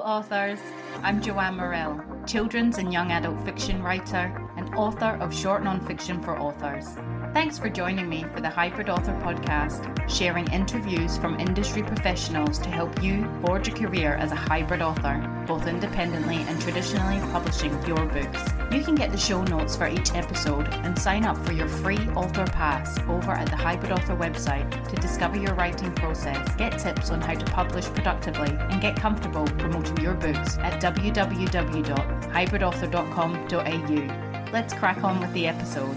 authors. I'm Joanne Morrell, children's and young adult fiction writer and author of short nonfiction for authors. Thanks for joining me for the Hybrid Author podcast, sharing interviews from industry professionals to help you forge a career as a hybrid author, both independently and traditionally publishing your books. You can get the show notes for each episode and sign up for your free author pass over at the Hybrid Author website to discover your writing process, get tips on how to publish productively, and get comfortable promoting your books at www.hybridauthor.com.au. Let's crack on with the episode.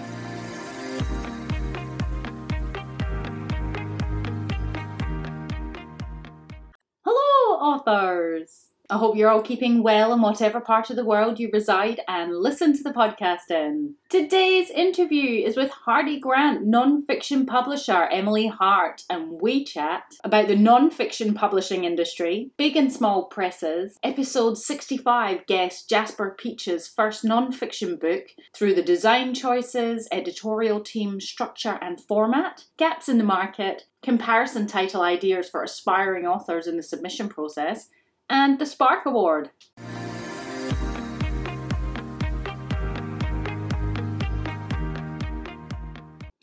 I hope you're all keeping well in whatever part of the world you reside and listen to the podcast in. Today's interview is with Hardie Grant non-fiction publisher Emily Hart, and we chat about the non-fiction publishing industry, big and small presses. Episode 65 guest Jasper Peach's first non-fiction book through the design choices, editorial team structure and format, gaps in the market, comparison title ideas for aspiring authors in the submission process and the Spark Award.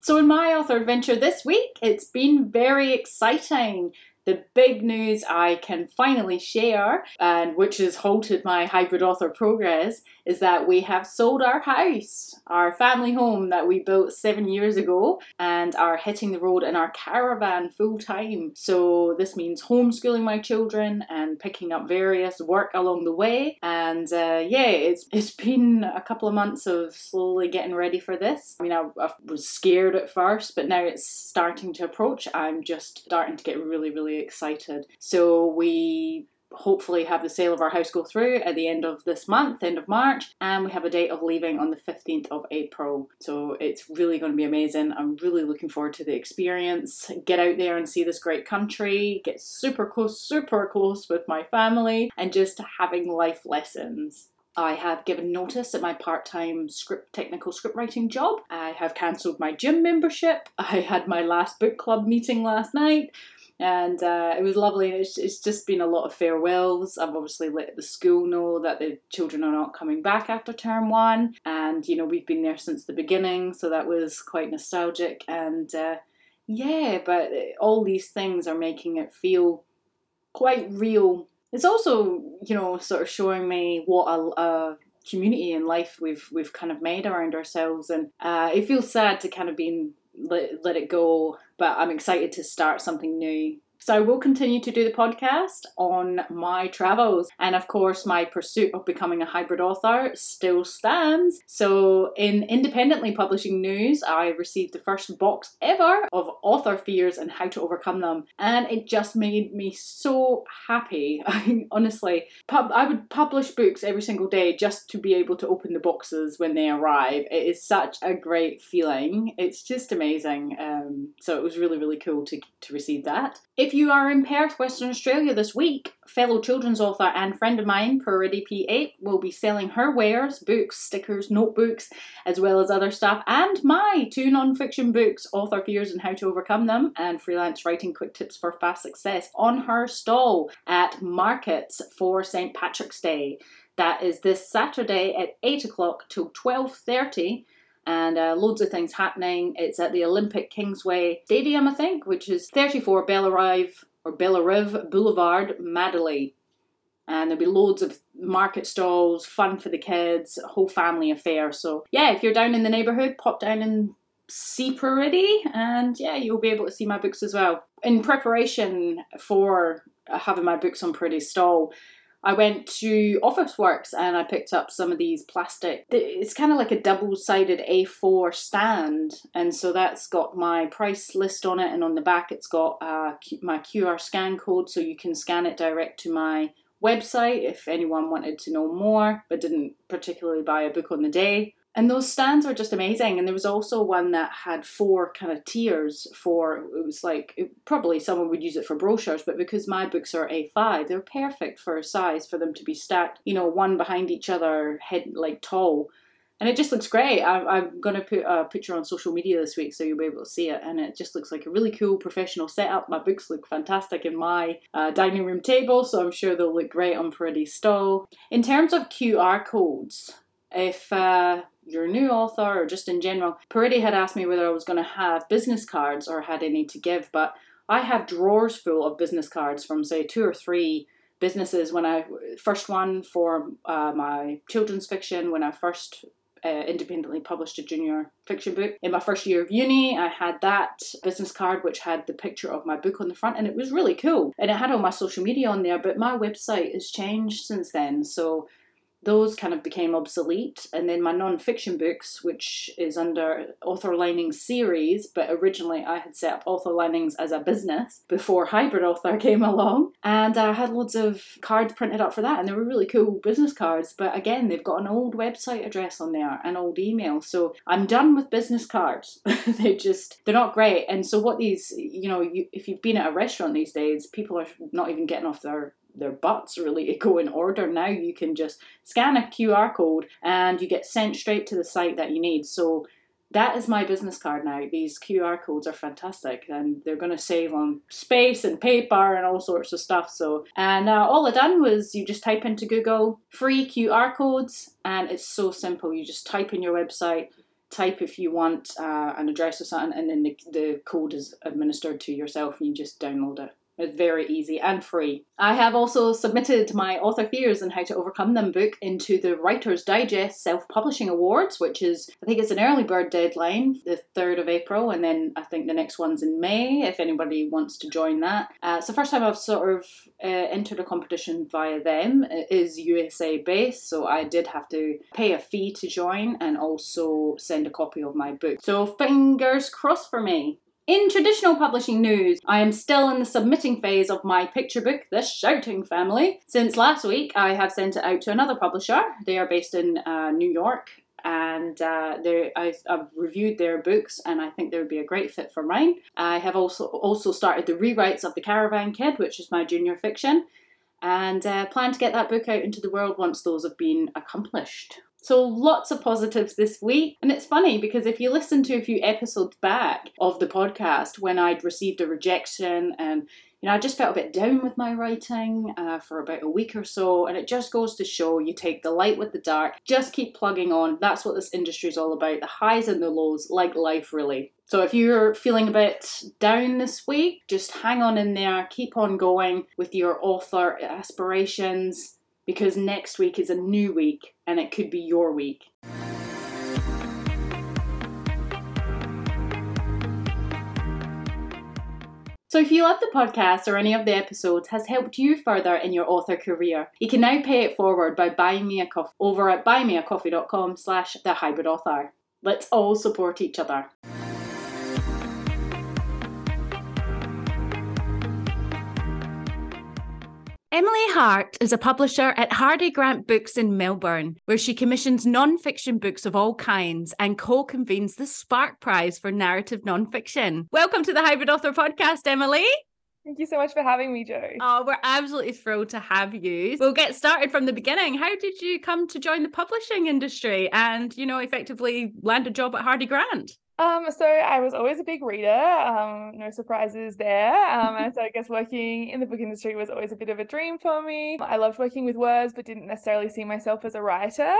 So, in my author adventure this week, it's been very exciting. The big news I can finally share, and which has halted my hybrid author progress, is that we have sold our house, our family home that we built seven years ago, and are hitting the road in our caravan full time. So, this means homeschooling my children and picking up various work along the way. And uh, yeah, it's, it's been a couple of months of slowly getting ready for this. I mean, I, I was scared at first, but now it's starting to approach. I'm just starting to get really, really excited. So, we hopefully have the sale of our house go through at the end of this month, end of March, and we have a date of leaving on the 15th of April. So it's really going to be amazing. I'm really looking forward to the experience. Get out there and see this great country, get super close, super close with my family, and just having life lessons. I have given notice at my part time script technical script writing job. I have cancelled my gym membership. I had my last book club meeting last night and uh, it was lovely. It's, it's just been a lot of farewells. I've obviously let the school know that the children are not coming back after term one, and you know we've been there since the beginning, so that was quite nostalgic. And uh, yeah, but all these things are making it feel quite real. It's also you know sort of showing me what a, a community and life we've we've kind of made around ourselves, and uh, it feels sad to kind of be let, let it go, but I'm excited to start something new. So I will continue to do the podcast on my travels. And of course, my pursuit of becoming a hybrid author still stands. So in independently publishing news, I received the first box ever of author fears and how to overcome them. And it just made me so happy. I honestly, pub- I would publish books every single day just to be able to open the boxes when they arrive. It is such a great feeling. It's just amazing. Um, so it was really, really cool to, to receive that. If you are in Perth, Western Australia this week, fellow children's author and friend of mine, Purity P8, will be selling her wares, books, stickers, notebooks, as well as other stuff, and my two non-fiction books, Author Fears and How to Overcome Them, and Freelance Writing Quick Tips for Fast Success, on her stall at Markets for St. Patrick's Day. That is this Saturday at 8 o'clock till 12.30 and uh, loads of things happening. It's at the Olympic Kingsway Stadium, I think, which is 34 Bellarive or Bellarive Boulevard, Madeley. And there'll be loads of market stalls, fun for the kids, a whole family affair. So yeah, if you're down in the neighbourhood, pop down and see Purity, and yeah, you'll be able to see my books as well. In preparation for having my books on Purity's stall, I went to Officeworks and I picked up some of these plastic. It's kind of like a double sided A4 stand, and so that's got my price list on it, and on the back it's got uh, my QR scan code so you can scan it direct to my website if anyone wanted to know more but didn't particularly buy a book on the day. And those stands are just amazing. And there was also one that had four kind of tiers for, it was like, it, probably someone would use it for brochures, but because my books are A5, they're perfect for size for them to be stacked, you know, one behind each other, head like tall. and it just looks great. I, am going to put a picture on social media this week so you'll be able to see it, and it just looks like a really cool professional setup. My books look fantastic in my uh, dining room table, so I'm sure they'll look great on Peretti's stall. In terms of QR codes, if uh, you're a new author or just in general, Peretti had asked me whether I was going to have business cards or had any to give, but I have drawers full of business cards from say two or three businesses when I first one for uh, my children's fiction when I first uh, independently published a junior fiction book. In my first year of uni, I had that business card which had the picture of my book on the front, and it was really cool. And it had all my social media on there, but my website has changed since then. So those kind of became obsolete. And then my non-fiction books, which is under Author Linings series, but originally I had set up Author Linings as a business before Hybrid Author came along. And I had loads of cards printed up for that, and they were really cool business cards. But again, they've got an old website address on there, an old email. So I'm done with business cards. they just, they're not great. And so what these, you know, you, if you've been at a restaurant these days, people are not even getting off their their butts really to go in order. Now you can just scan a QR code and you get sent straight to the site that you need. So that is my business card now. These QR codes are fantastic and they're going to save on space and paper and all sorts of stuff. So, and uh, all I done was you just type into Google free QR codes and it's so simple. You just type in your website, type if you want uh, an address or something, and then the, the code is administered to yourself and you just download it. It's very easy and free. I have also submitted my author fears and how to overcome them book into the Writer's Digest Self Publishing Awards, which is, I think it's an early bird deadline, the 3rd of April, and then I think the next one's in May if anybody wants to join that. Uh, it's the first time I've sort of uh, entered a competition via them. It is USA based, so I did have to pay a fee to join and also send a copy of my book. So fingers crossed for me. In traditional publishing news, I am still in the submitting phase of my picture book, The Shouting Family. Since last week, I have sent it out to another publisher. They are based in uh, New York and uh, I, have reviewed their books and I think they would be a great fit for mine. I have also also started the rewrites of The Caravan Kid, which is my junior fiction, and uh, plan to get that book out into the world once those have been accomplished. So lots of positives this week. And it's funny because if you listen to a few episodes back of the podcast when I'd received a rejection and you know, I just felt a bit down with my writing uh, for about a week or so, and it just goes to show you take the light with the dark, just keep plugging on. That's what this industry is all about the highs and the lows, like life, really. So if you're feeling a bit down this week, just hang on in there, keep on going with your author aspirations because next week is a new week and it could be your week. So if you love the podcast or any of the episodes has helped you further in your author career, you can now pay it forward by buying me a coffee over at buymeacoffee.com slash the hybrid author. Let's all support each other. Emily Hart is a publisher at Hardie Grant Books in Melbourne, where she commissions non-fiction books of all kinds and co-convenes the Spark Prize for narrative non-fiction. Welcome to the Hybrid Author Podcast, Emily. Thank you so much for having me, Jo. Oh, we're absolutely thrilled to have you. We'll get started from the beginning. How did you come to join the publishing industry and, you know, effectively land a job at Hardie Grant? Um, so I was always a big reader. Um, no surprises there. Um, and so I guess working in the book industry was always a bit of a dream for me. I loved working with words, but didn't necessarily see myself as a writer.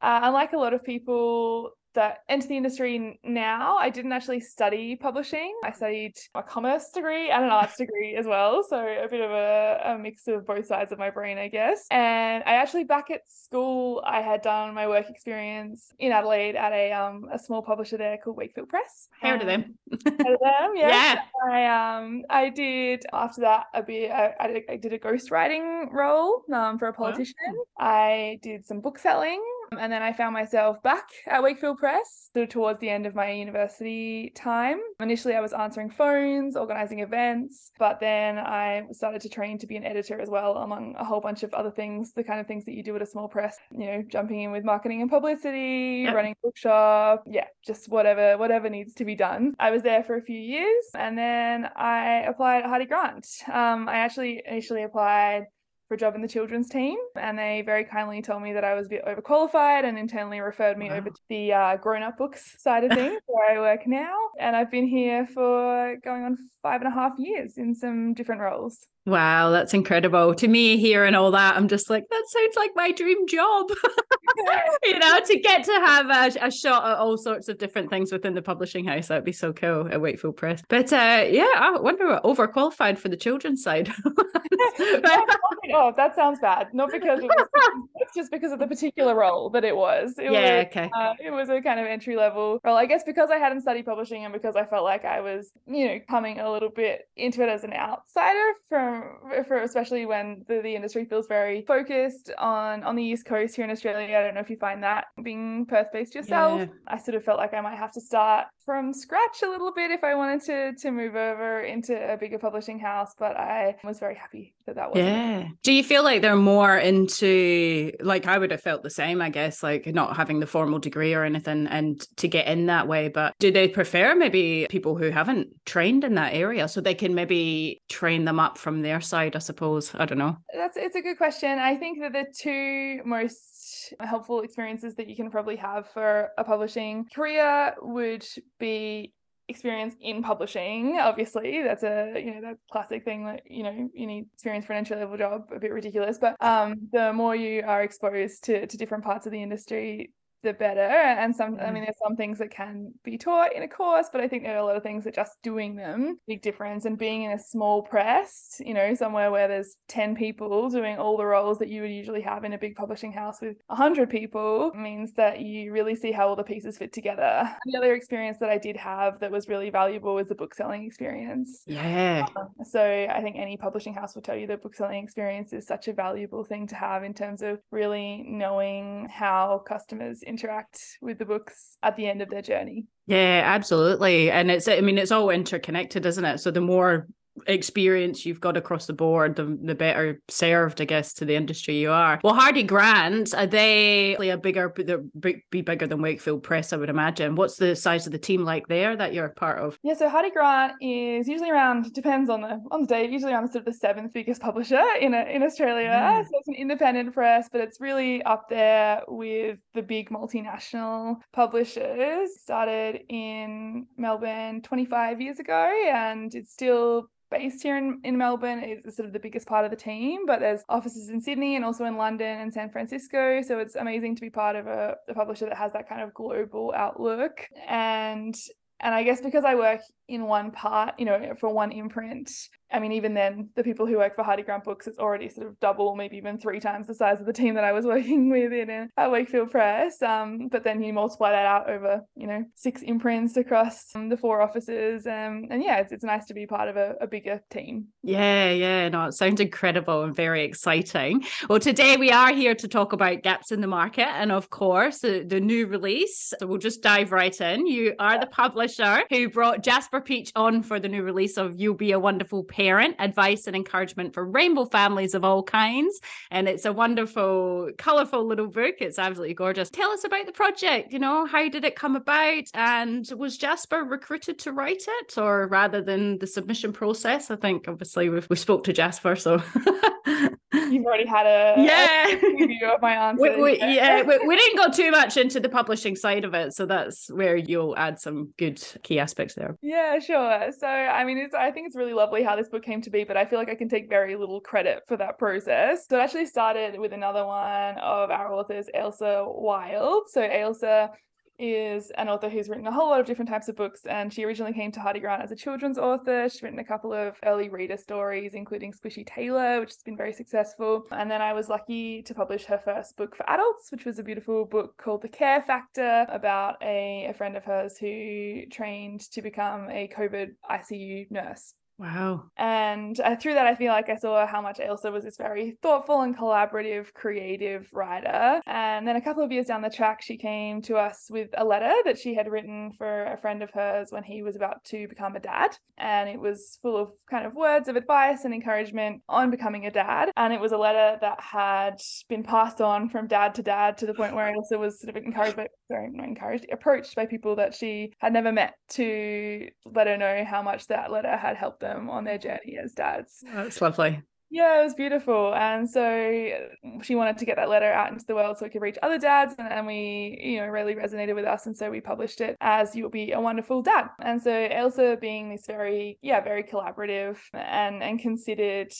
Uh, unlike a lot of people that enter the industry now. I didn't actually study publishing. I studied a commerce degree and an arts degree as well. So a bit of a, a, mix of both sides of my brain, I guess. And I actually back at school, I had done my work experience in Adelaide at a um a small publisher there called Wakefield Press. Heard of them? heard of them? Yeah. yeah. I um I did after that a bit. I, I, did, I did a ghostwriting role um for a politician. Wow. I did some book selling and then I found myself back at Wakefield Press sort of towards the end of my university time. Initially, I was answering phones, organizing events, but then I started to train to be an editor as well, among a whole bunch of other things, the kind of things that you do at a small press, you know, jumping in with marketing and publicity, yep. running bookshop, yeah, just whatever, whatever needs to be done. I was there for a few years and then I applied at Hardie Grant. Um, I actually initially applied for a job in the children's team. And they very kindly told me that I was a bit overqualified and internally referred me wow. over to the uh, grown up books side of things where I work now. And I've been here for going on five and a half years in some different roles. Wow, that's incredible. To me, hearing all that, I'm just like, that sounds like my dream job. you know, to get to have a, a, shot at all sorts of different things within the publishing house, that'd be so cool at Wakefield Press. But uh, yeah, I wonder what overqualified for the children's side. oh, that sounds bad. Not because it was, it's just because of the particular role that it was. It yeah, was, okay. Uh, it was a kind of entry level role. I guess because I hadn't studied publishing and because I felt like I was, you know, coming a little bit into it as an outsider from Um, for especially when the, the industry feels very focused on on the east coast here in australia i don't know if you find that being perth based yourself yeah. i sort of felt like i might have to start from scratch a little bit if i wanted to to move over into a bigger publishing house but i was very happy that that was yeah do you feel like they're more into like i would have felt the same i guess like not having the formal degree or anything and to get in that way but do they prefer maybe people who haven't trained in that area so they can maybe train them up from their side, I suppose? I don't know. That's it's a good question. I think that the two most helpful experiences that you can probably have for a publishing career would be experience in publishing obviously. That's a you know that classic thing that you know you need experience for an entry level job a bit ridiculous but um the more you are exposed to to different parts of the industry the better. And some, I mean, there's some things that can be taught in a course, but I think there are a lot of things that just doing them big difference. And being in a small press, you know, somewhere where there's 10 people doing all the roles that you would usually have in a big publishing house with 100 people means that you really see how all the pieces fit together. The other experience that I did have that was really valuable was the book selling experience. Yeah. Um, so I think any publishing house will tell you that book selling experience is such a valuable thing to have in terms of really knowing how customers interact with the books at the end of their journey. Yeah, absolutely. And it's, I mean, it's all interconnected, isn't it? So the more experience you've got across the board, the, the better served, I guess, to the industry you are. Well, Hardie Grant, are they a bigger, be bigger than Wakefield Press, I would imagine. What's the size of the team like there that you're part of? Yeah, so Hardie Grant is usually around, depends on the on the day, usually around sort of the seventh biggest publisher in a, in Australia. Mm. So it's an independent press, but it's really up there with the big multinational publishers. Started in Melbourne 25 years ago, and it's still based here in, in Melbourne is sort of the biggest part of the team, but there's offices in Sydney and also in London and San Francisco. So it's amazing to be part of a, a publisher that has that kind of global outlook. And and I guess because I work in one part, you know, for one imprint, I mean, even then, the people who work for Hardie Grant Books, it's already sort of double, maybe even three times the size of the team that I was working with in at Wakefield Press. Um, but then you multiply that out over, you know, six imprints across um, the four offices. Um, and yeah, it's, it's nice to be part of a, a bigger team. Yeah, yeah, no, it sounds incredible and very exciting. Well, today we are here to talk about gaps in the market and, of course, the, the new release. So we'll just dive right in. You are the publisher who brought Jasper Peach on for the new release of You'll Be a Wonderful Parent advice and encouragement for rainbow families of all kinds. And it's a wonderful, colorful little book. It's absolutely gorgeous. Tell us about the project. You know, how did it come about? And was Jasper recruited to write it, or rather than the submission process? I think obviously we we spoke to Jasper, so you've already had a yeah a preview of my answer. We, we, yeah, we, we, didn't go too much into the publishing side of it, so that's where you'll add some good key aspects there. Yeah, sure. So I mean, it's I think it's really lovely how this book came to be, but I feel like I can take very little credit for that process. So it actually started with another one of our authors, Ailsa Wild. So Ailsa is an author who's written a whole lot of different types of books, and she originally came to Hardie Grant as a children's author. She's written a couple of early reader stories, including Squishy Taylor, which has been very successful. And then I was lucky to publish her first book for adults, which was a beautiful book called The Care Factor about a, a friend of hers who trained to become a COVID ICU nurse. Wow. And uh, through that, I feel like I saw how much Ailsa was this very thoughtful and collaborative, creative writer. And then a couple of years down the track, she came to us with a letter that she had written for a friend of hers when he was about to become a dad. And it was full of kind of words of advice and encouragement on becoming a dad. And it was a letter that had been passed on from dad to dad to the point where Ailsa was sort of encouraged by, sorry, not encouraged, approached by people that she had never met to let her know how much that letter had helped them on their journey as dads. That's lovely. Yeah, it was beautiful. And so she wanted to get that letter out into the world so it could reach other dads. And, and we, you know, really resonated with us. And so we published it as You'll Be a Wonderful Dad. And so Ailsa being this very, yeah, very collaborative and, and considered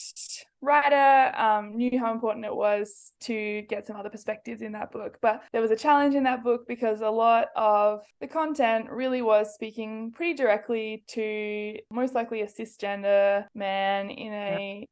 writer um, knew how important it was to get some other perspectives in that book. But there was a challenge in that book because a lot of the content really was speaking pretty directly to most likely a cisgender man in a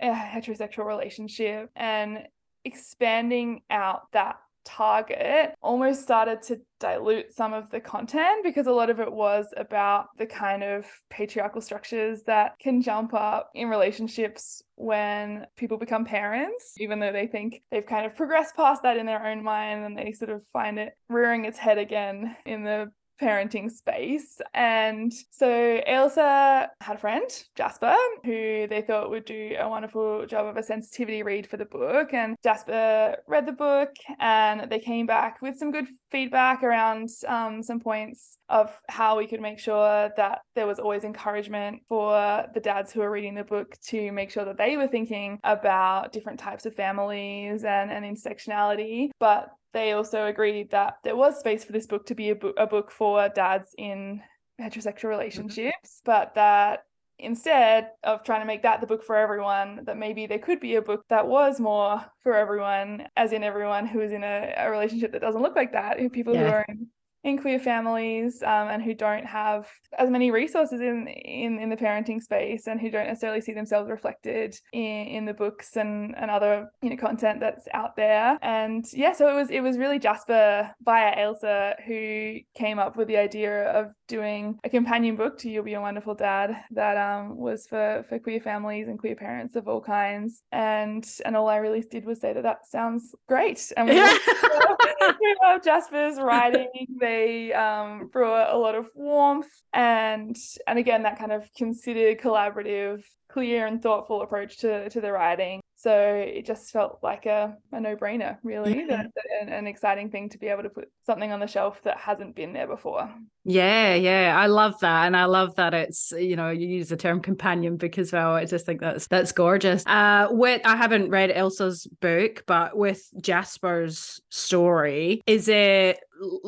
a heterosexual relationship and expanding out that target almost started to dilute some of the content because a lot of it was about the kind of patriarchal structures that can jump up in relationships when people become parents, even though they think they've kind of progressed past that in their own mind and they sort of find it rearing its head again in the parenting space. And so Ailsa had a friend, Jasper, who they thought would do a wonderful job of a sensitivity read for the book. And Jasper read the book and they came back with some good feedback around um, some points of how we could make sure that there was always encouragement for the dads who are reading the book to make sure that they were thinking about different types of families and, and intersectionality, but they also agreed that there was space for this book to be a, bo- a book for dads in heterosexual mm-hmm. relationships, but that instead of trying to make that the book for everyone, that maybe there could be a book that was more for everyone, as in everyone who is in a, a relationship that doesn't look like that, people yeah. who are in in queer families um, and who don't have as many resources in, in in the parenting space and who don't necessarily see themselves reflected in, in the books and, and other you know content that's out there. And yeah so it was it was really Jasper via Ailsa who came up with the idea of doing a companion book to You'll Be a Wonderful Dad that um, was for for queer families and queer parents of all kinds. And and all I really did was say that that sounds great. And we, love, we love Jasper's writing. They um, brought a lot of warmth. And and again that kind of considered collaborative clear and thoughtful approach to to the writing so it just felt like a, a no-brainer really yeah. an, an exciting thing to be able to put something on the shelf that hasn't been there before yeah yeah i love that and i love that it's you know you use the term companion because well i just think that's that's gorgeous uh with i haven't read ailsa's book but with jasper's story is it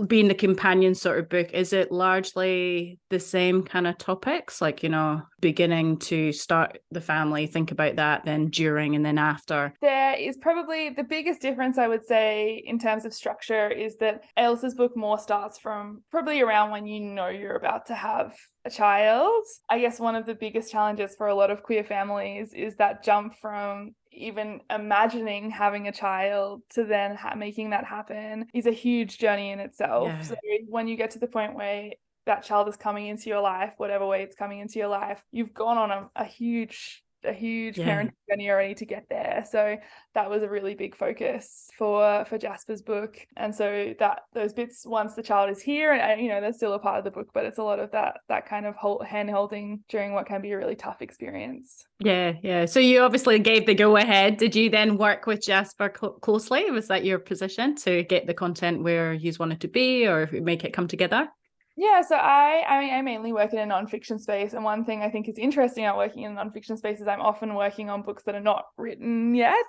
being the companion sort of book, is it largely the same kind of topics? Like, you know, beginning to start the family, think about that, then during and then after? There is probably the biggest difference, I would say, in terms of structure is that Ailsa's book more starts from probably around when you know you're about to have a child. I guess one of the biggest challenges for a lot of queer families is that jump from even imagining having a child to then ha- making that happen is a huge journey in itself. Yeah. So when you get to the point where that child is coming into your life, whatever way it's coming into your life, you've gone on a, a huge a huge yeah. parenting journey already to get there. So that was a really big focus for for Jasper's book. And so that those bits once the child is here, and you know they're still a part of the book, but it's a lot of that that kind of whole hand holding during what can be a really tough experience. Yeah, yeah. So you obviously gave the go ahead. Did you then work with Jasper cl- closely? Was that your position to get the content where you wanted to be, or make it come together? Yeah, so I I mean I mainly work in a nonfiction space, and one thing I think is interesting about working in a nonfiction space is I'm often working on books that are not written yet.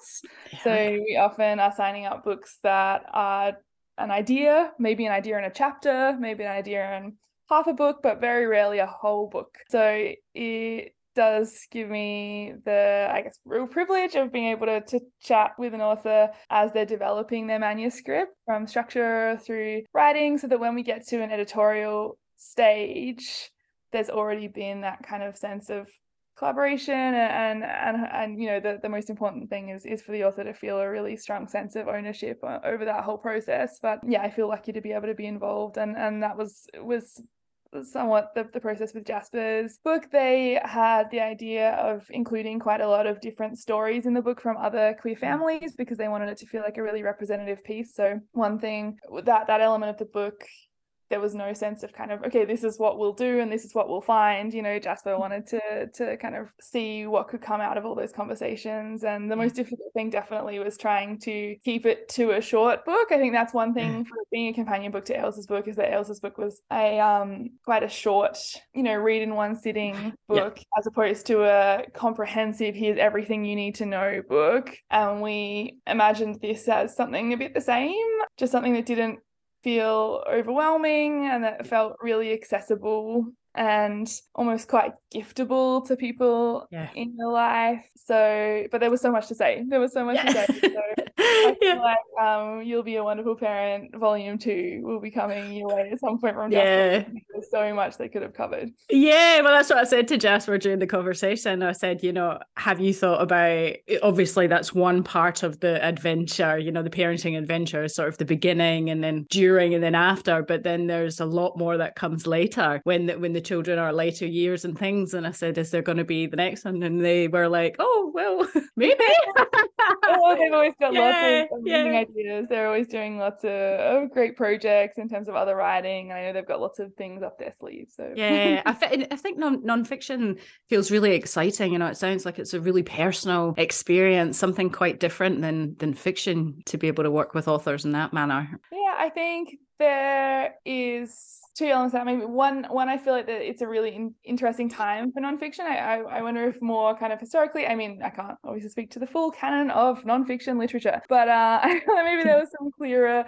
Yeah. So we often are signing up books that are an idea, maybe an idea in a chapter, maybe an idea in half a book, but very rarely a whole book. So it does give me the, I guess, real privilege of being able to, to chat with an author as they're developing their manuscript from structure through writing, so that when we get to an editorial stage, there's already been that kind of sense of collaboration and and and you know the, the most important thing is is for the author to feel a really strong sense of ownership uh, over that whole process. But yeah i feel lucky to be able to be involved and and that was was somewhat the, the process with Jasper's book, they had the idea of including quite a lot of different stories in the book from other queer mm. families because they wanted it to feel like a really representative piece. So one thing that that element of the book there was no sense of kind of okay this is what we'll do and this is what we'll find. You know jasper mm. wanted to to kind of see what could come out of all those conversations. And the mm. most difficult thing definitely was trying to keep it to a short book. I think that's one thing mm. for being a companion book to ailsa's book is that ailsa's book was a um quite a short you know read in one sitting book yeah. as opposed to a comprehensive here's everything you need to know book. And we imagined this as something a bit the same just something that didn't feel overwhelming and that felt really accessible and almost quite giftable to people yeah. in your life. So, but there was so much to say. There was so much yeah. to say. So I feel yeah. like um, you'll be a wonderful parent. Volume two will be coming your way at some point from Jasper. Yeah. There's so much they could have covered. Yeah, well, that's what I said to Jasper during the conversation. I said, you know, have you thought about? Obviously, that's one part of the adventure. You know, the parenting adventure is sort of the beginning, and then during, and then after. But then there's a lot more that comes later when the, when the children are later years and things. And I said, is there going to be the next one? And they were like, oh well, maybe. oh, they've always got yeah, lots of amazing ideas. They're always doing lots of, great projects in terms of other writing. I know they've got lots of things up their sleeves. So yeah, I, th- I think non nonfiction feels really exciting. You know, it sounds like it's a really personal experience, something quite different than than fiction to be able to work with authors in that manner. Yeah, I think there is two elements that maybe one one I feel like that it's a really in, interesting time for nonfiction. I, I, I wonder if more kind of historically. I mean, I can't obviously speak to the full canon of nonfiction literature, but uh, maybe there was some clearer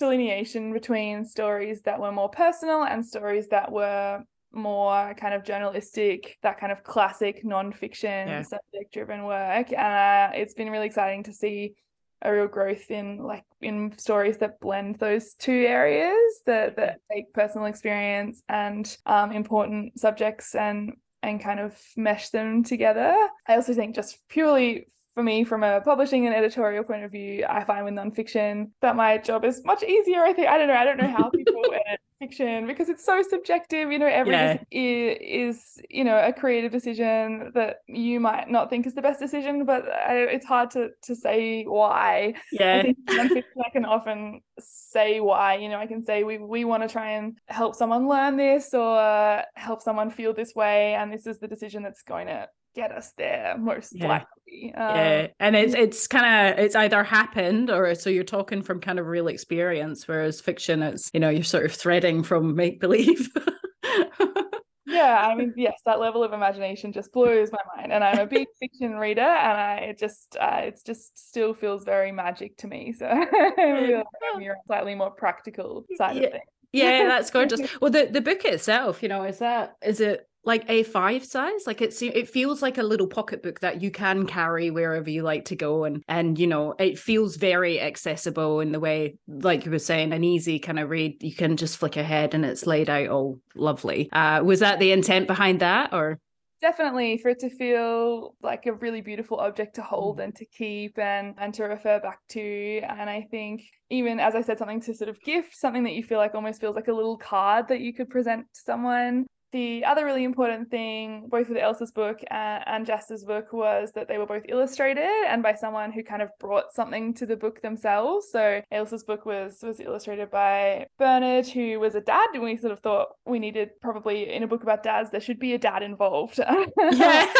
delineation between stories that were more personal and stories that were more kind of journalistic, that kind of classic nonfiction yeah. subject driven work. And uh, it's been really exciting to see a real growth in like in stories that blend those two areas that that take personal experience and um, important subjects and and kind of mesh them together. I also think just purely for me from a publishing and editorial point of view, I find with nonfiction that my job is much easier. I think I don't know. I don't know how people edit fiction because it's so subjective you know every yeah. is, is you know a creative decision that you might not think is the best decision but I, it's hard to to say why yeah I, think I can often say why you know I can say we we want to try and help someone learn this or help someone feel this way and this is the decision that's going to get us there most yeah. likely. Um, yeah, and it's it's kind of it's either happened or so you're talking from kind of real experience, whereas fiction it's you know you're sort of threading from make believe. yeah, I mean, yes, that level of imagination just blows my mind, and I'm a big fiction reader, and I it just uh, it's just still feels very magic to me. So you're slightly more practical side yeah. of things. yeah, that's gorgeous. Well, the the book itself, you know, is that is it like A5 size. Like it's it feels like a little pocketbook that you can carry wherever you like to go, and and you know it feels very accessible in the way, like you were saying, an easy kind of read. You can just flick ahead and it's laid out all lovely. Uh, was that the intent behind that, or? definitely for it to feel like a really beautiful object to hold mm. and to keep and and to refer back to and i think even as i said something to sort of gift something that you feel like almost feels like a little card that you could present to someone the other really important thing, both with Ailsa's book and, and Jasper's book, was that they were both illustrated and by someone who kind of brought something to the book themselves. So Ailsa's book was was illustrated by Bernard, who was a dad, and we sort of thought we needed probably in a book about dads there should be a dad involved. Yeah.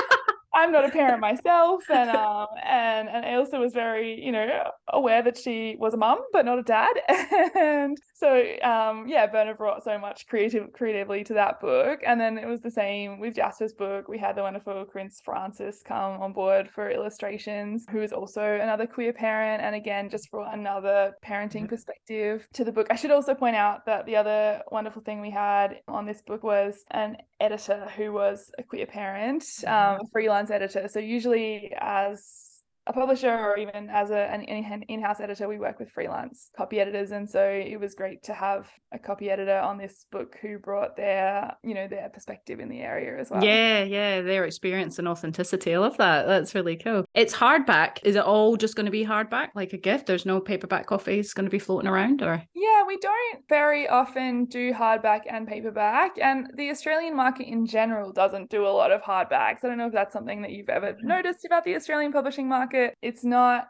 I'm not a parent myself, and um, and and Ailsa was very, you know, aware that she was a mum but not a dad, and so um, yeah, Bernard brought so much creative creatively to that book, and then it was the same with Jasper's book. We had the wonderful Prince Francis come on board for illustrations, who is also another queer parent, and again just brought another parenting mm-hmm. perspective to the book. I should also point out that the other wonderful thing we had on this book was an editor who was a queer parent, um, a freelance editor. So usually as a publisher or even as a, an in-house editor we work with freelance copy editors. And so it was great to have a copy editor on this book who brought their you know their perspective in the area as well. Yeah yeah. Their experience and authenticity. I love that. That's really cool. It's hardback. Is it all just going to be hardback? Like a gift? There's no paperback copies going to be floating around or? Yeah we don't very often do hardback and paperback. And the australian market in general doesn't do a lot of hardbacks. I don't know if that's something that you've ever mm. noticed about the australian publishing market market. It's not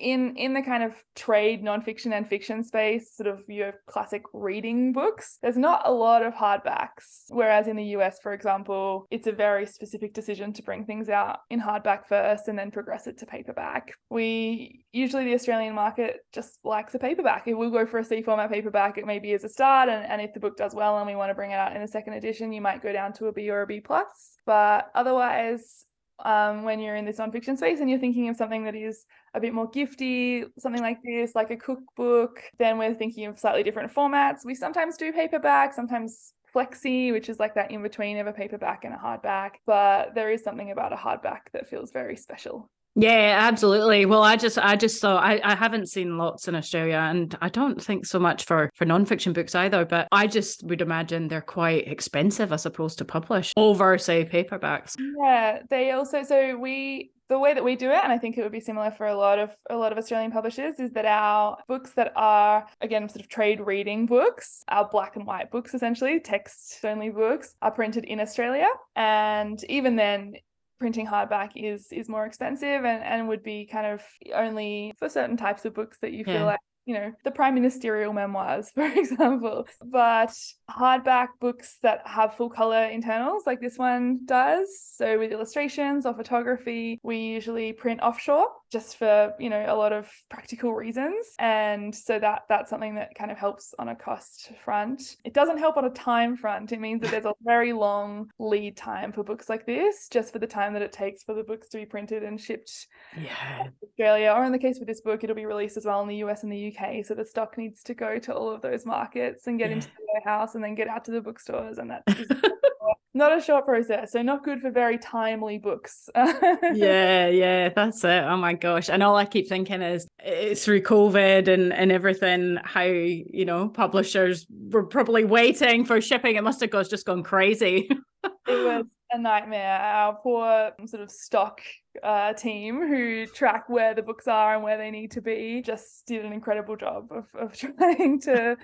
in in the kind of trade nonfiction and fiction space, sort of your classic reading books, there's not a lot of hardbacks. Whereas in the US, for example, it's a very specific decision to bring things out in hardback first and then progress it to paperback. We usually the Australian market just likes a paperback. It will go for a C format paperback. It maybe is a start, and, and if the book does well and we want to bring it out in a second edition, you might go down to a B or a B plus. But otherwise, um, when you're in this nonfiction space and you're thinking of something that is a bit more gifty, something like this, like a cookbook, then we're thinking of slightly different formats. We sometimes do paperback, sometimes flexi, which is like that in between of a paperback and a hardback. But there is something about a hardback that feels very special. Yeah, absolutely. Well, I just I just saw I, I haven't seen lots in Australia and I don't think so much for for nonfiction books either, but I just would imagine they're quite expensive as opposed to publish over say paperbacks. Yeah, they also so we the way that we do it and i think it would be similar for a lot of a lot of australian publishers is that our books that are again sort of trade reading books our black and white books essentially text only books are printed in australia and even then printing hardback is is more expensive and, and would be kind of only for certain types of books that you feel yeah. like you know, the prime ministerial memoirs, for example. But hardback books that have full color internals, like this one does. So with illustrations or photography, we usually print offshore just for, you know, a lot of practical reasons. And so that that's something that kind of helps on a cost front. It doesn't help on a time front. It means that there's a very long lead time for books like this, just for the time that it takes for the books to be printed and shipped yeah. Australia. Or in the case with this book, it'll be released as well in the US and the UK. So the stock needs to go to all of those markets and get yeah. into the warehouse and then get out to the bookstores. And that's not a short process. So not good for very timely books. yeah, yeah, that's it. Oh my gosh. And all I keep thinking is it's through COVID and, and everything, how, you know, publishers were probably waiting for shipping. It must have just gone crazy. it was a nightmare. Our poor sort of stock uh, team who track where the books are and where they need to be just did an incredible job of, of trying to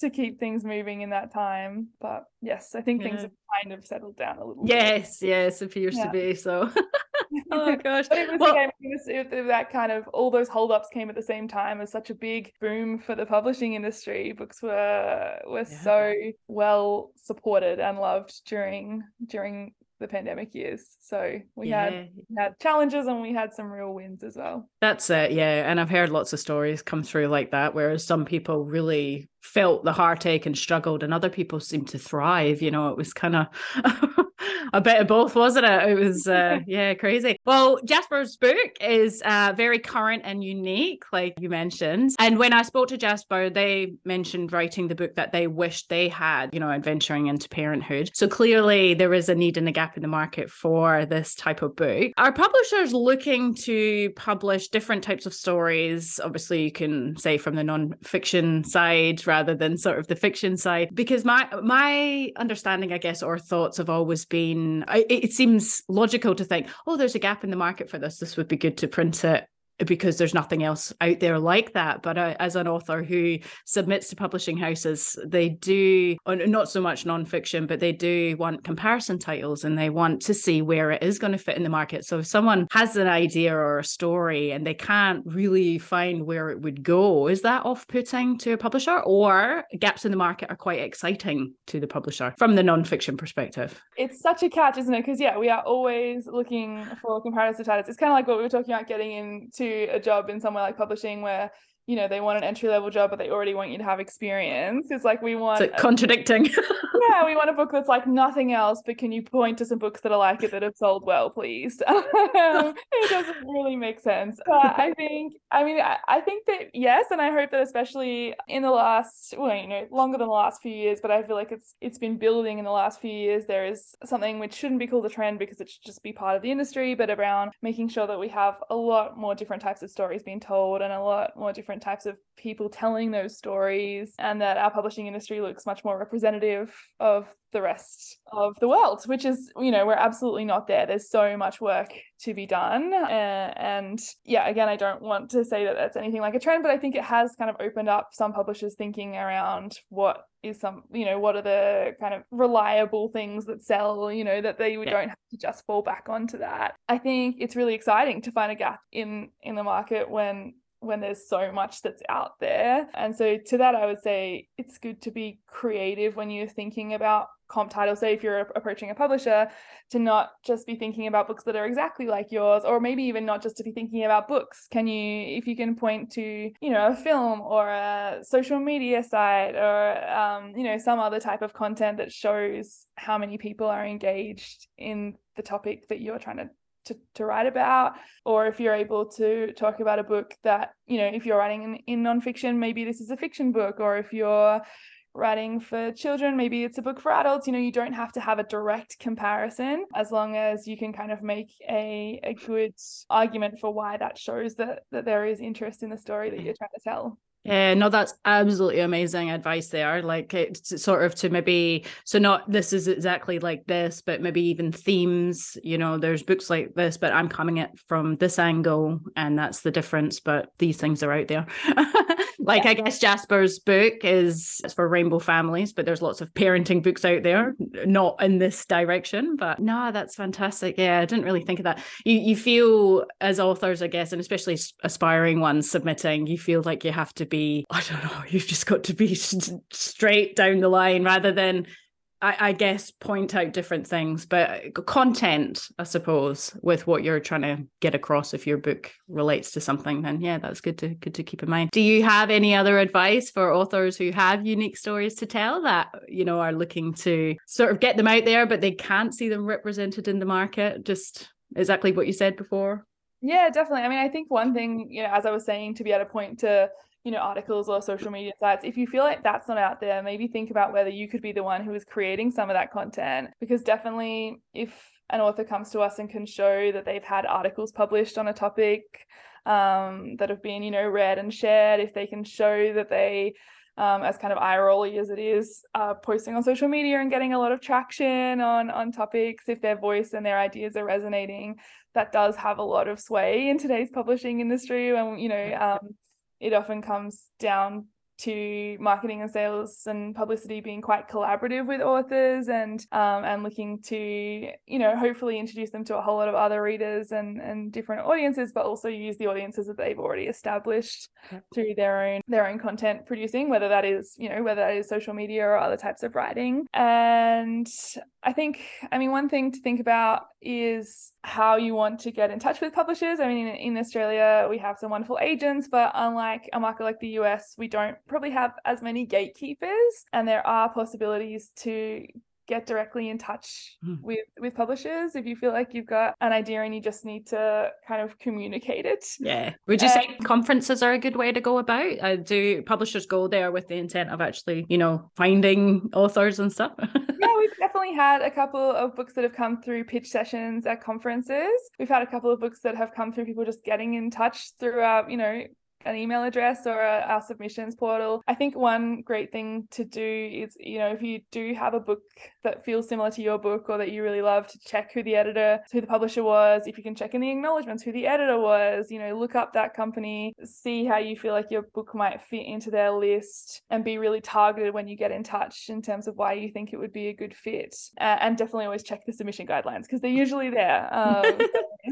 to keep things moving in that time. But yes, I think yeah. things have kind of settled down a little. Yes, bit. yes, appears yeah. to be so. oh gosh, but it was, well, again, it was, that kind of all those holdups came at the same time as such a big boom for the publishing industry. Books were were yeah. so well supported and loved during during the pandemic years. So we yeah. had we had challenges and we had some real wins as well. That's it, yeah. And I've heard lots of stories come through like that, whereas some people really felt the heartache and struggled, and other people seemed to thrive. You know, it was kind of a bit of both, wasn't it? It was, uh, yeah, crazy. Well, Jasper's book is uh, very current and unique, like you mentioned. And when I spoke to Jasper, they mentioned writing the book that they wished they had, you know, adventuring into parenthood. So clearly there is a need and a gap in the market for this type of book. Are publishers looking to publish different types of stories? Obviously, you can say from the non-fiction side rather than sort of the fiction side, because my my understanding, I guess, or thoughts have always been. It, it seems logical to think, oh, there's a gap in the market for this. This would be good to print it because there's nothing else out there like that. But uh, as an author who submits to publishing houses, they do not so much nonfiction, but they do want comparison titles and they want to see where it is going to fit in the market. So if someone has an idea or a story and they can't really find where it would go, is that off-putting to a publisher, or gaps in the market are quite exciting to the publisher from the nonfiction perspective? It's such a catch, isn't it? Because yeah, we are always looking for comparison titles. It's kind of like what we were talking about getting into to a job in somewhere like publishing where you know they want an entry level job but they already want you to have experience. It's like we want it's contradicting. Yeah we want a book that's like nothing else but can you point to some books that are like it that have sold well please? Um, it doesn't really make sense. But i think i mean I, I, think that yes and i hope that especially in the last well you know longer than the last few years but i feel like it's it's been building in the last few years there is something which shouldn't be called a trend because it should just be part of the industry but around making sure that we have a lot more different types of stories being told and a lot more different different types of people telling those stories, and that our publishing industry looks much more representative of the rest of the world, which is, you know, we're absolutely not there. There's so much work to be done. Uh, and yeah, again, I don't want to say that that's anything like a trend, but I think it has kind of opened up some publishers thinking around what is some, you know, what are the kind of reliable things that sell, you know, that they yeah. don't have to just fall back onto that. I think it's really exciting to find a gap in in the market when when there's so much that's out there. And so to that, I would say it's good to be creative when you're thinking about comp titles. Say if you're approaching a publisher, to not just be thinking about books that are exactly like yours, or maybe even not just to be thinking about books. Can you, if you can point to, you know, a film or a social media site or, um, you know, some other type of content that shows how many people are engaged in the topic that you're trying to to, to write about or if you're able to talk about a book that you know if you're writing in, in nonfiction maybe this is a fiction book or if you're writing for children maybe it's a book for adults. You know you don't have to have a direct comparison as long as you can kind of make a, a good argument for why that shows that that there is interest in the story that mm-hmm. you're trying to tell yeah, no, that's absolutely amazing advice there. Like it's sort of to maybe so not this is exactly like this, but maybe even themes. You know, there's books like this, but I'm coming it from this angle, and that's the difference. But these things are out there. like yeah. I guess Jasper's book is it's for rainbow families, but there's lots of parenting books out there, not in this direction. But no, that's fantastic. Yeah, I didn't really think of that. You you feel as authors, I guess, and especially aspiring ones submitting, you feel like you have to be, I don't know, you've just got to be straight down the line rather than, I, I guess, point out different things. But content, I suppose, with what you're trying to get across if your book relates to something, then yeah, that's good to good to keep in mind. Do you have any other advice for authors who have unique stories to tell that, you know, are looking to sort of get them out there, but they can't see them represented in the market? Just exactly what you said before. Yeah, definitely. I mean, I think one thing, you know, as I was saying, to be able to point to you know articles or social media sites if you feel like that's not out there maybe think about whether you could be the one who is creating some of that content because definitely if an author comes to us and can show that they've had articles published on a topic um, that have been you know read and shared if they can show that they um, as kind of eye rolly as it is, uh, posting on social media and getting a lot of traction on on topics. If their voice and their ideas are resonating, that does have a lot of sway in today's publishing industry. And you know, um, it often comes down to marketing and sales and publicity being quite collaborative with authors and um, and looking to you know hopefully introduce them to a whole lot of other readers and and different audiences but also use the audiences that they've already established through their own their own content producing whether that is you know whether that is social media or other types of writing. And I think I mean one thing to think about is how you want to get in touch with publishers. I mean, in, in, Australia, we have some wonderful agents, but unlike a market like the US, we don't probably have as many gatekeepers, and there are possibilities to get directly in touch mm. with with publishers. If you feel like you've got an idea and you just need to kind of communicate it. Yeah. Would you um, say conferences are a good way to go about? Uh, do publishers go there with the intent of actually you know finding authors and stuff we've definitely had a couple of books that have come through pitch sessions at conferences. We've had a couple of books that have come through people just getting in touch through our you know an email address or a, our submissions portal. I think one great thing to do is, you know, if you do have a book that feels similar to your book or that you really love, to check who the editor, who the publisher was. If you can check in the acknowledgements who the editor was, you know, look up that company, see how you feel like your book might fit into their list, and be really targeted when you get in touch in terms of why you think it would be a good fit. Uh, and definitely always check the submission guidelines because they're usually there. Um,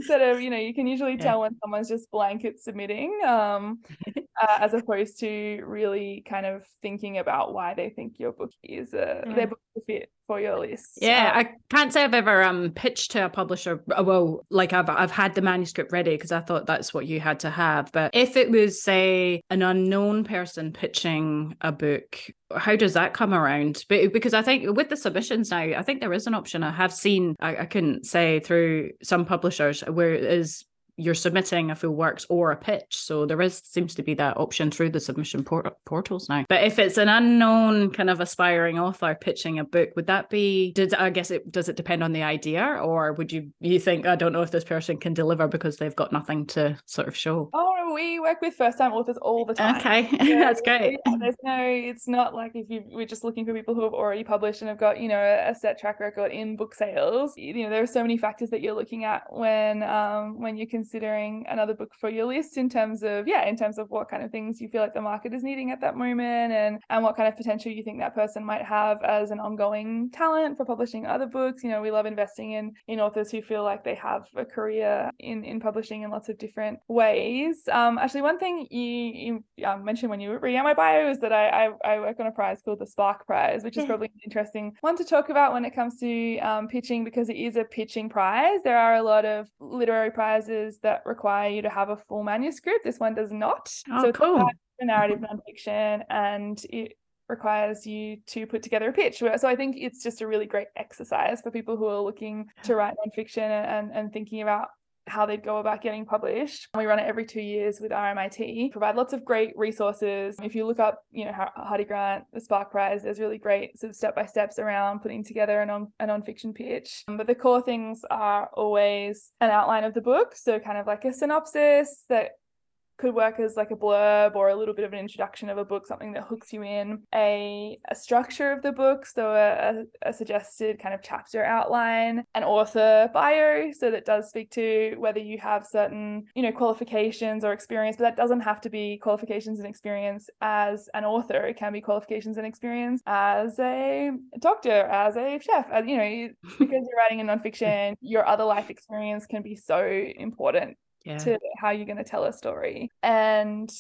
instead of, you know, you can usually tell when someone's just blanket submitting. Um, uh, as opposed to really kind of thinking about why they think your book is a mm. their book fit for your list. Yeah, um, I can't say I've ever um pitched to a publisher. Uh, well, like I've I've had the manuscript ready because I thought that's what you had to have. But if it was say an unknown person pitching a book, how does that come around? But because I think with the submissions now, I think there is an option. I have seen I, I couldn't say through some publishers where it is you're submitting a full works or a pitch. So there is seems to be that option through the submission port- portals now. But if it's an unknown kind of aspiring author pitching a book, would that be? Did I guess it does it depend on the idea, or would you you think I don't know if this person can deliver because they've got nothing to sort of show? Oh, we work with first time authors all the time. Okay, yeah, that's great. Yeah, there's no, it's not like if you we're just looking for people who have already published and have got you know a set track record in book sales. You know there are so many factors that you're looking at when um when you can considering another book for your list in terms of yeah in terms of what kind of things you feel like the market is needing at that moment and and what kind of potential you think that person might have as an ongoing talent for publishing other books. You know we love investing in in authors who feel like they have a career in in publishing in lots of different ways. Um, actually, one thing you, you um, mentioned when you were reading my bio is that I, I, I work on a prize called the Spark Prize, which is probably an interesting one to talk about when it comes to um, pitching because it is a pitching prize. There are a lot of literary prizes that require you to have a full manuscript. This one does not. Oh, so cool. narrative nonfiction, and it requires you to put together a pitch. So I think it's just a really great exercise for people who are looking to write nonfiction and, and thinking about how they'd go about getting published. We run it every two years with RMIT, provide lots of great resources. If you look up, you know, Hardie Grant, the Spark Prize, there's really great sort of step by steps around putting together a non a nonfiction pitch. Um, but the core things are always an outline of the book, so kind of like a synopsis that could work as like a blurb or a little bit of an introduction of a book, something that hooks you in, a, a structure of the book, so a, a suggested kind of chapter outline, an author bio, so that does speak to whether you have certain, you know, qualifications or experience, but that doesn't have to be qualifications and experience as an author. It can be qualifications and experience as a doctor, as a chef, as you know, because you're writing a nonfiction, your other life experience can be so important yeah. to how you're going to tell a story. And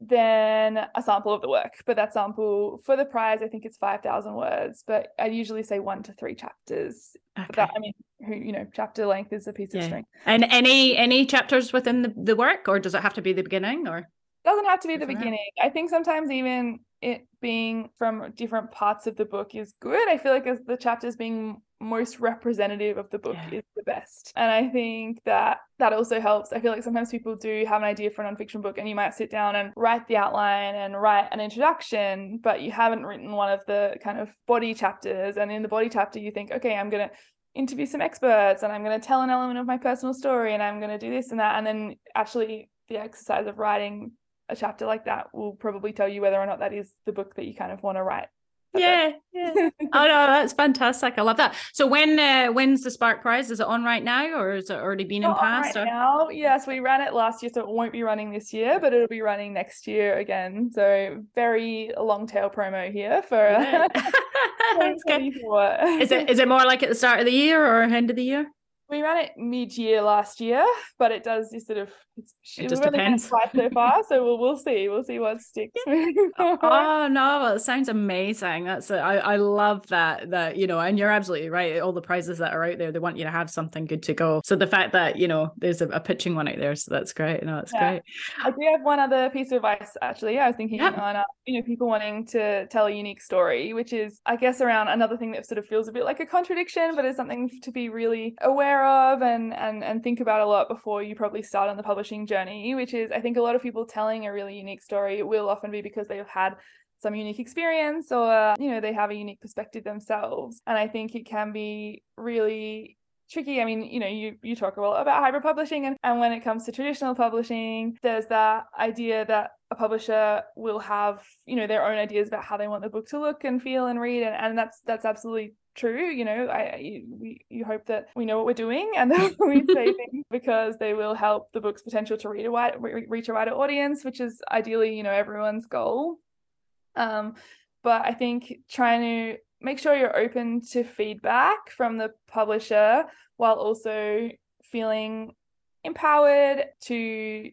then a sample of the work. But that sample for the prize, I think it's 5,000 words, but I usually say one to three chapters. Okay. That, I mean, who, you know, chapter length is a piece yeah. of string. And any any chapters within the, the work, or does it have to be the beginning or? Doesn't have to be the beginning. I think sometimes even it being from different parts of the book is good. I feel like as the chapters being most representative of the book yeah. is the best. And I think that that also helps. I feel like sometimes people do have an idea for a nonfiction book and you might sit down and write the outline and write an introduction, but you haven't written one of the kind of body chapters. And in the body chapter, you think, okay, I'm going to interview some experts and I'm going to tell an element of my personal story and I'm going to do this and that. And then actually, the exercise of writing a chapter like that will probably tell you whether or not that is the book that you kind of want to write yeah, yeah. oh no, that's fantastic. I love that. So when uh, when's the Spark Prize? Is it on right now, or has it already been in past? Right or? now, yes, we ran it last year, so it won't be running this year, but it'll be running next year again. So very long tail promo here for. Uh, is it is it more like at the start of the year or end of the year? We ran it mid-year last year, but it does this sort of it just depends. So far, so we'll we'll see. We'll see what sticks. oh no, it sounds amazing. That's a, I I love that that you know, and you're absolutely right. All the prizes that are out there, they want you to have something good to go. So the fact that you know there's a, a pitching one out there, so that's great. No, that's yeah. great. I do have one other piece of advice actually. I was thinking yep. on uh, you know people wanting to tell a unique story, which is I guess around another thing that sort of feels a bit like a contradiction, but is something to be really aware aware of and and and think about a lot before you probably start on the publishing journey which is i think a lot of people telling a really unique story will often be because they've had some unique experience or you know they have a unique perspective themselves. And i think it can be really tricky. I mean you know you you talk a lot about hybrid publishing and, and when it comes to traditional publishing there's that idea that a publisher will have you know their own ideas about how they want the book to look and feel and read. And, and that's that's absolutely true you know i you, we you hope that we know what we're doing and that we say things because they will help the book's potential to read a wide reach a wider audience which is ideally you know everyone's goal. Um but i think trying to make sure you're open to feedback from the publisher while also feeling empowered to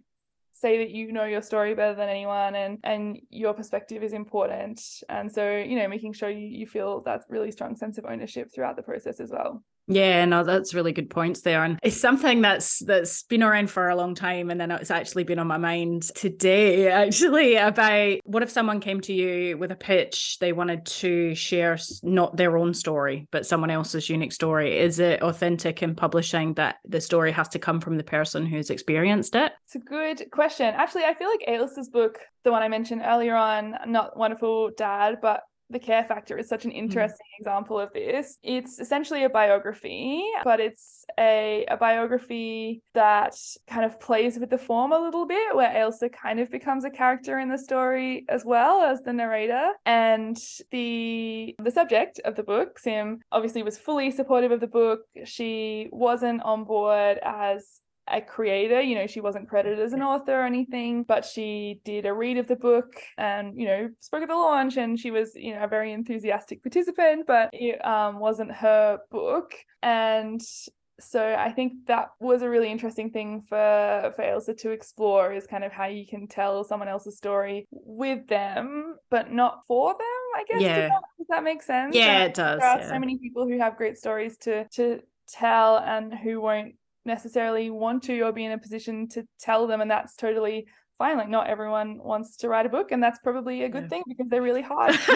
say that you know your story better than anyone and and your perspective is important. And so you know making sure you, you feel that really strong sense of ownership throughout the process as well yeah, no, that's really good points there. And it's something that's that's been around for a long time. And then it's actually been on my mind today, actually, about what if someone came to you with a pitch, they wanted to share not their own story, but someone else's unique story. Is it authentic in publishing that the story has to come from the person who's experienced it? It's a good question. Actually, I feel like Ailsa's book, the one I mentioned earlier on, Not Wonderful Dad, but the Care Factor is such an mm. interesting mm. example of this. It's essentially a biography, but it's a, a biography that kind of plays with the form a little bit, where Ailsa kind of becomes a character in the story as well as the narrator. And the the subject of the book, Sim, obviously was fully supportive of the book. She wasn't on board as a creator. You know, she wasn't credited as an author or anything, but she did a read of the book and, you know, spoke at the launch and she was, you know, a very enthusiastic participant, but it um, wasn't her book. And so I think that was a really interesting thing for for Ailsa to explore is kind of how you can tell someone else's story with them, but not for them. I guess. Yeah. Does that, does that make sense? Yeah, And it does. There are yeah. so many people who have great stories to to tell and who won't necessarily want to or be in a position to tell them, and that's totally fine. Like not everyone wants to write a book, and that's probably a good Yeah. thing because they're really hard.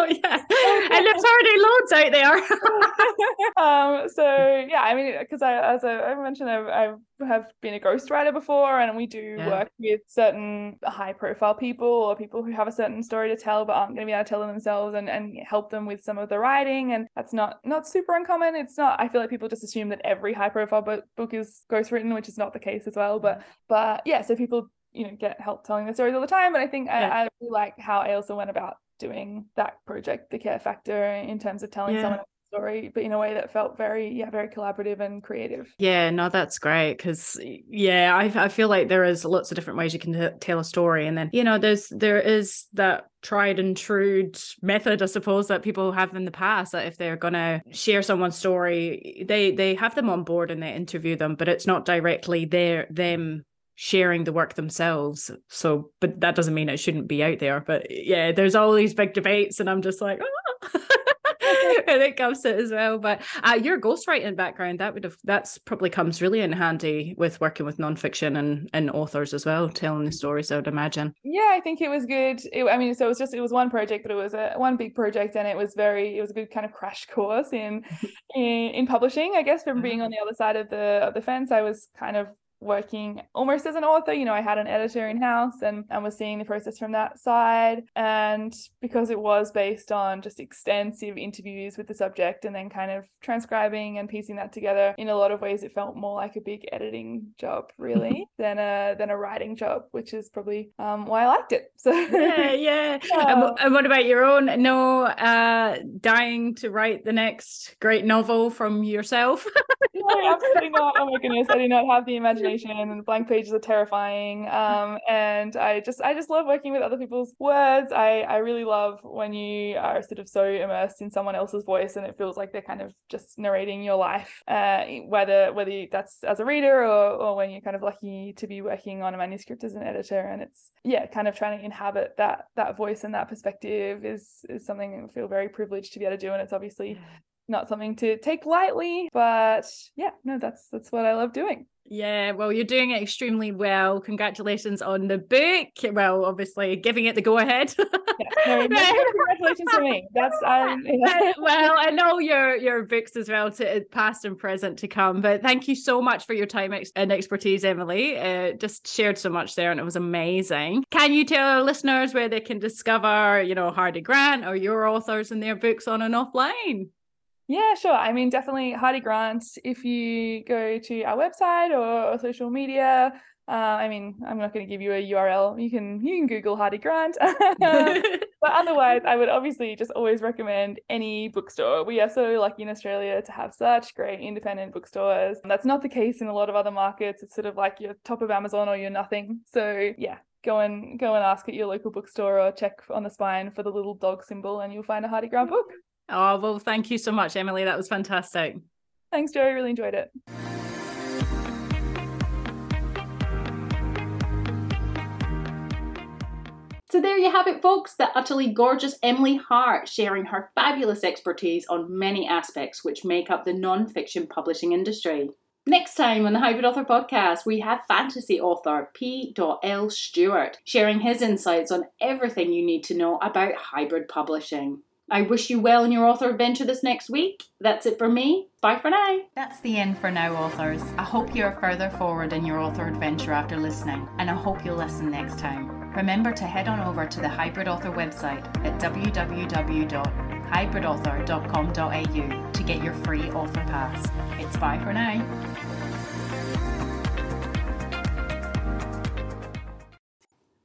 oh, yeah. And there's already loads out there. um so yeah i mean because i as I, I mentioned I've, I have been a ghostwriter before and we do Yeah. work with certain high profile people or people who have a certain story to tell but aren't going to be able to tell them themselves and, and help them with some of the writing and that's not not super uncommon it's not i feel like people just assume that every high profile book, book is ghostwritten which is not the case as well but but yeah so people you know get help telling their stories all the time and i think Yeah. I, I really like how Ailsa went about doing that project the care factor in terms of telling Yeah. someone story, but in a way that felt very, yeah, very collaborative and creative. Yeah, no, that's great because yeah, I I feel like there is lots of different ways you can t- tell a story, and then you know there's there is that tried and true method, I suppose, that people have in the past that if they're gonna share someone's story, they they have them on board and they interview them, but it's not directly their them sharing the work themselves. So, but that doesn't mean it shouldn't be out there. But yeah, there's all these big debates, and I'm just like, oh. when it comes to it as well. But uh, your ghostwriting background, that would have that's probably comes really in handy with working with nonfiction and and authors as well, telling the stories. I would imagine. Yeah, I think it was good. It, I mean, so it was just it was one project, but it was a one big project, and it was very it was a good kind of crash course in in, in publishing. I guess from being on the other side of the of the fence, I was kind of working almost as an author you know i had an editor in house and, and was seeing the process from that side and because it was based on just extensive interviews with the subject and then kind of transcribing and piecing that together in a lot of ways it felt more like a big editing job really than a than a writing job which is probably um, why i liked it so yeah, yeah. And, Yeah. and what about your own? No, uh, dying to write the next great novel from yourself. no, absolutely not. Oh my goodness, I do not have the imagination, and blank pages are terrifying. Um, and I just, I just love working with other people's words. I, I really love when you are sort of so immersed in someone else's voice, and it feels like they're kind of just narrating your life. Uh, whether whether that's as a reader or or when you're kind of lucky to be working on a manuscript as an editor, and it's yeah, kind of trying to inhabit that that voice and that perspective is is something I feel very privileged to be able to do, and it's obviously not something to take lightly but yeah no that's that's what i love doing Yeah, well, you're doing it extremely well. Congratulations on the book. Well, obviously, giving it the go ahead. yeah, no, congratulations to me that's um Uh, well, I know your your books as well, to past and present to come. But thank you so much for your time and expertise, Emily. Uh, just shared so much there, and it was amazing. Can you tell our listeners where they can discover, you know, Hardie Grant or your authors and their books on and offline? Yeah, sure. I mean, definitely Hardie Grant. If you go to our website or, or social media, uh, I mean, I'm not going to give you a URL. You can you can Google Hardie Grant. but otherwise, I would obviously just always recommend any bookstore. We are so lucky in Australia to have such great independent bookstores. That's not the case in a lot of other markets. It's sort of like you're top of Amazon or you're nothing. So yeah, go and go and ask at your local bookstore or check on the spine for the little dog symbol, and you'll find a Hardie Grant book. Oh, well, thank you so much, Emily. That was fantastic. Thanks, Joey. Really enjoyed it. So there you have it, folks, the utterly gorgeous Emily Hart sharing her fabulous expertise on many aspects which make up the non-fiction publishing industry. Next time on the Hybrid Author Podcast, we have fantasy author P. L. Stewart sharing his insights on everything you need to know about hybrid publishing. I wish you well in your author adventure this next week. That's it for me. Bye for now. That's the end for now, authors. I hope you're further forward in your author adventure after listening, and I hope you'll listen next time. Remember to head on over to the Hybrid Author website at www.hybridauthor.com.au to get your free author pass. It's bye for now.